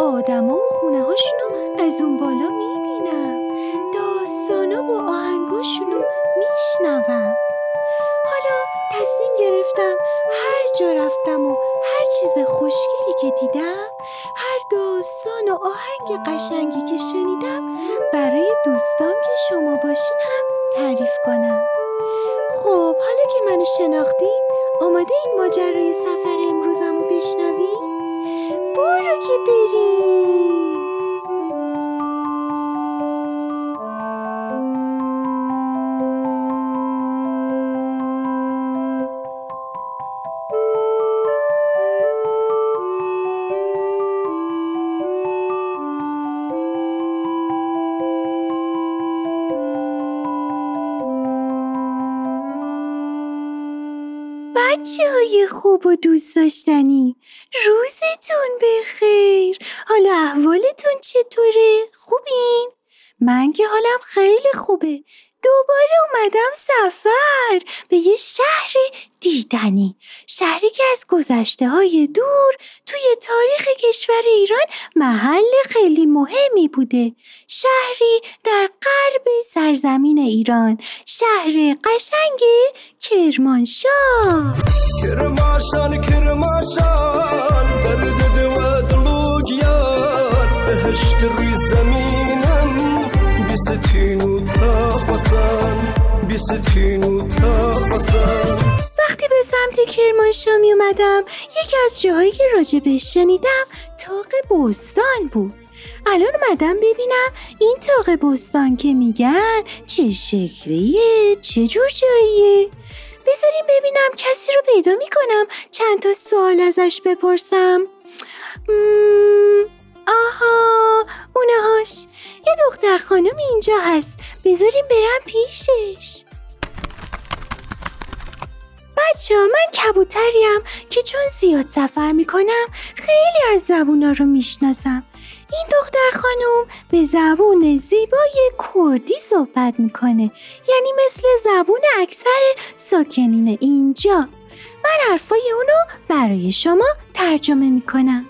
آدما و خونه هاشونو از اون بالا می‌بینم. داستانا و آهنگاشونو میشنوم. حالا تصمیم گرفتم هر جا رفتم و هر چیز خوشگلی که دیدم هر داستان و آهنگ قشنگی که شنیدم بچه های خوب و دوست داشتنی روزتون بخیر حالا احوالتون چطوره؟ خوبین؟ من که حالم خیلی خوبه دوباره اومدم سفر به یه شهر دیدنی. شهری که از گذشته های دور توی تاریخ کشور ایران محل خیلی مهمی بوده. شهری در غرب سرزمین ایران. شهر قشنگ کرمانشاه. دو دلوگیان بهشت وقتی به سمت کرمانشاه می اومدم یکی از جاهایی که راجبش شنیدم تاق بستان بود. الان اومدم ببینم این تاق بستان که میگن چه شکلیه چه جور جاییه. بذاریم ببینم کسی رو پیدا می‌کنم چند تا سوال ازش بپرسم. آها اونهاش یه دختر خانم اینجا هست. بذاریم برم پیشش. بچه من کبوتریم که چون زیاد سفر می‌کنم خیلی از زبونا رو می‌شناسم. این دختر خانم به زبون زیبای کردی صحبت می‌کنه. یعنی مثل زبون اکثر ساکنین اینجا. من حرفای اونو برای شما ترجمه می‌کنم.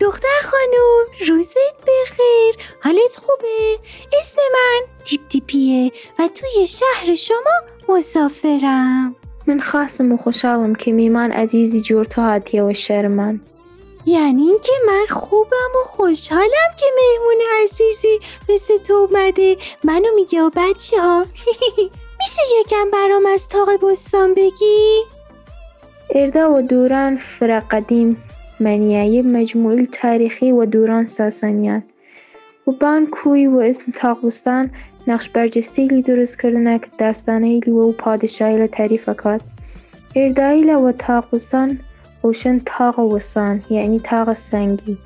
دختر خانم روزت بخیر حالت خوبه؟ اسم من تیپ تیپیه و توی شهر شما مسافرم. من خاصم و خوشحالم که میمان عزیزی جور تو هاتیه و شهر من. یعنی اینکه من خوبم و خوشحالم که مهمون عزیزی مثل تو اومده. منو میگه و بچه ها میشه یکم برام از تاق بستان بگی؟ اردا و دوران فرق قدیم مجموعه تاریخی و دوران ساسانیان و بان کوی و اسم تاقوستان نقش برجستهی درست کردنه که داستانه و پادشاهی تعریف کات اردایل و تاقوستان اوشن تاق وسان یعنی تاق سنگی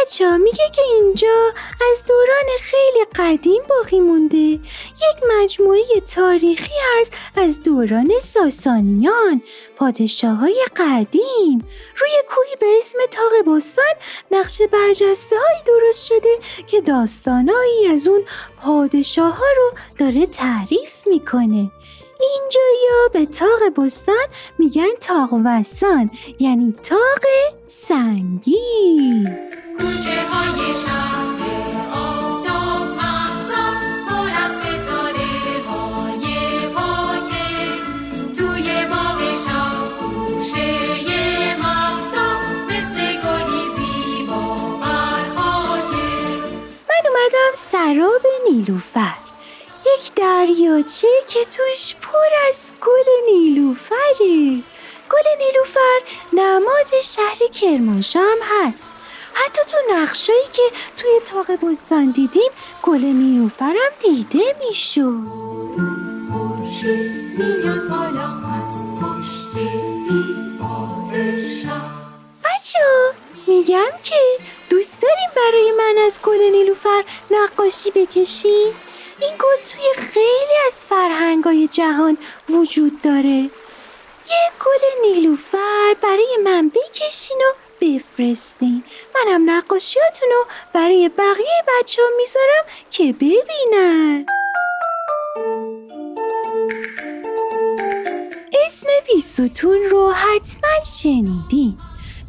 بچه ها میگه که اینجا از دوران خیلی قدیم باقی مونده. یک مجموعه تاریخی هست از دوران ساسانیان پادشاه های قدیم. روی کوهی به اسم تاق بستان نقش برجسته هایی درست شده که داستانهایی از اون پادشاه ها رو داره تعریف می‌کنه. اینجا یا به تاق بستان میگن تاق وسان یعنی تاق سنگی. کوچه های شراب نیلوفر. دریاچه که توش پر از گل نیلوفره. گل نیلوفر نماد شهر کرمانشاه هم هست. حتی تو نقشایی که توی تاق بستان دیدیم گل نیلوفر هم دیده می‌شد. بچه میگم که دوست داریم برای من از گل نیلوفر نقاشی بکشیم؟ این گل توی خیلی از فرهنگای جهان وجود داره. یه گل نیلوفر برای من بکشین و بفرستین. منم نقاشیاتون رو برای بقیه بچه ها می‌ذارم که ببینن. اسم بیستون رو حتما شنیدین.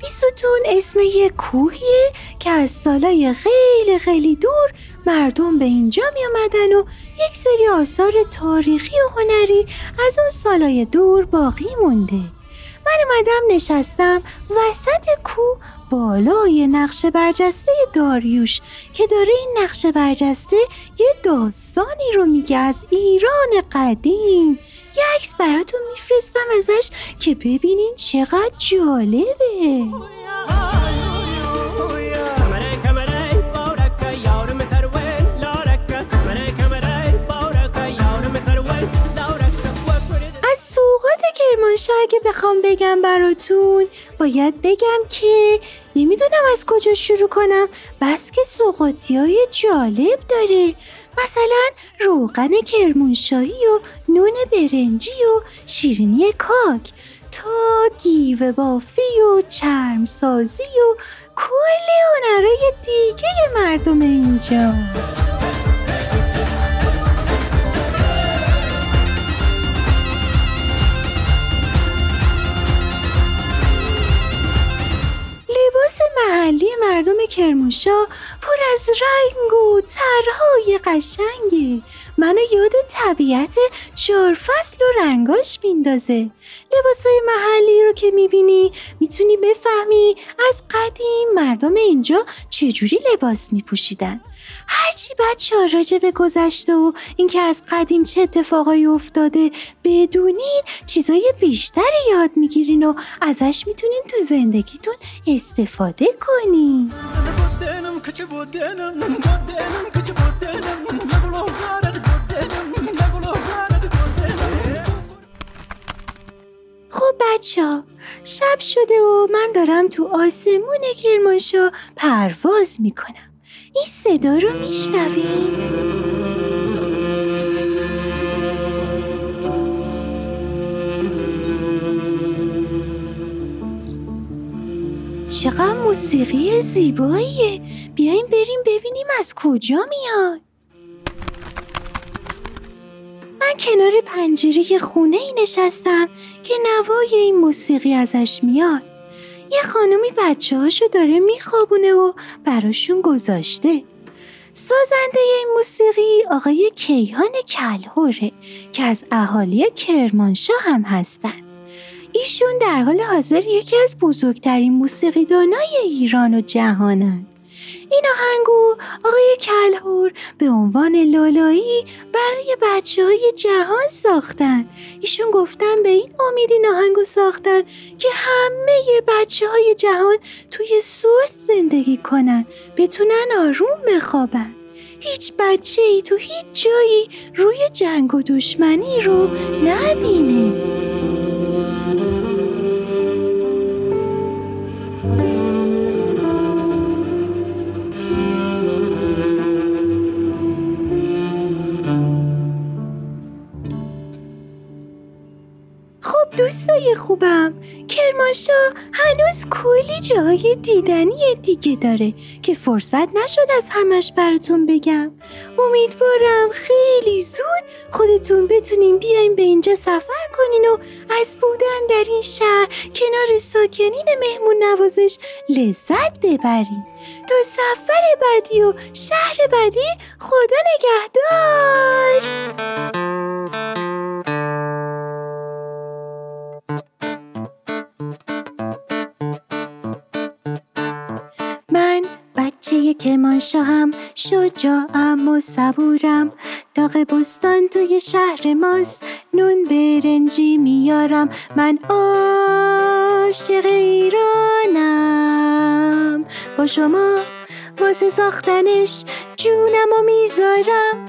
بیستون اسم یه کوهیه که از سالای خیلی خیلی دور مردم به اینجا می آمدن و یک سری آثار تاریخی و هنری از اون سالای دور باقی مونده. من اومدم نشستم وسط کوه بالای نقش برجسته داریوش که داره این نقش برجسته یه داستانی رو میگه از ایران قدیم. یه عکس براتون میفرستم ازش که ببینین چقدر جالبه. بخوام بگم براتون. باید بگم که نمی‌دونم از کجا شروع کنم. بس که سوقاتی های جالب داره. مثلا روغن کرمانشاهی و نون برنجی و شیرینی کاک. تا گیوه بافی و چرم سازی و کلی هنرهای دیگه مردم اینجا. مردم کرمانشاه پر از رنگ و طرحهای قشنگه. منو یاد طبیعت چهار فصل و رنگاش میندازه. لباسای محلی رو که می‌بینی می‌تونی بفهمی از قدیم مردم اینجا چجوری لباس میپوشیدن. هرچی بچه ها راجع به گذشته و اینکه از قدیم چه اتفاقایی افتاده بدونین چیزای بیشتری یاد می‌گیرین و ازش می‌تونین تو زندگیتون استفاده کنین. خب بچه ها شب شده و من دارم تو آسمون کرمانشاه پرواز می‌کنم. این صدا رو میشنویم. چقدر موسیقی زیباییه. بیاین بریم ببینیم از کجا میاد. من کنار پنجره خونه ای نشستم که نوای این موسیقی ازش میاد. یه خانمی بچه هاشو داره میخوابونه و براشون گذاشته. سازنده این موسیقی آقای کیهان کلهوره که از اهالی کرمانشاه هم هستن. ایشون در حال حاضر یکی از بزرگترین موسیقیدانای ایران و جهانند این آهنگو آقای کلهور به عنوان لالایی برای بچه های جهان ساختن. ایشون گفتن به این امید این آهنگو ساختن که همه بچه های جهان توی صلح زندگی کنن بتونن آروم بخوابن. هیچ بچه ای تو هیچ جایی روی جنگ و دشمنی رو نبینه. دوستای خوبم. کرمانشاه هنوز کلی جای دیدنی دیگه داره که فرصت نشد از همش براتون بگم. امیدوارم خیلی زود خودتون بتونین بیاین به اینجا سفر کنین و از بودن در این شهر کنار ساکنین مهمون نوازش لذت ببرین. تا سفر بعدی و شهر بعدی خدا نگهدار! کرمانشاهم شجاعم و صبورم. داغ بستان توی شهر ماست نون برنجی میارم. من عاشق ایرانم. با شما واسه ساختنش جونم و می‌ذارم.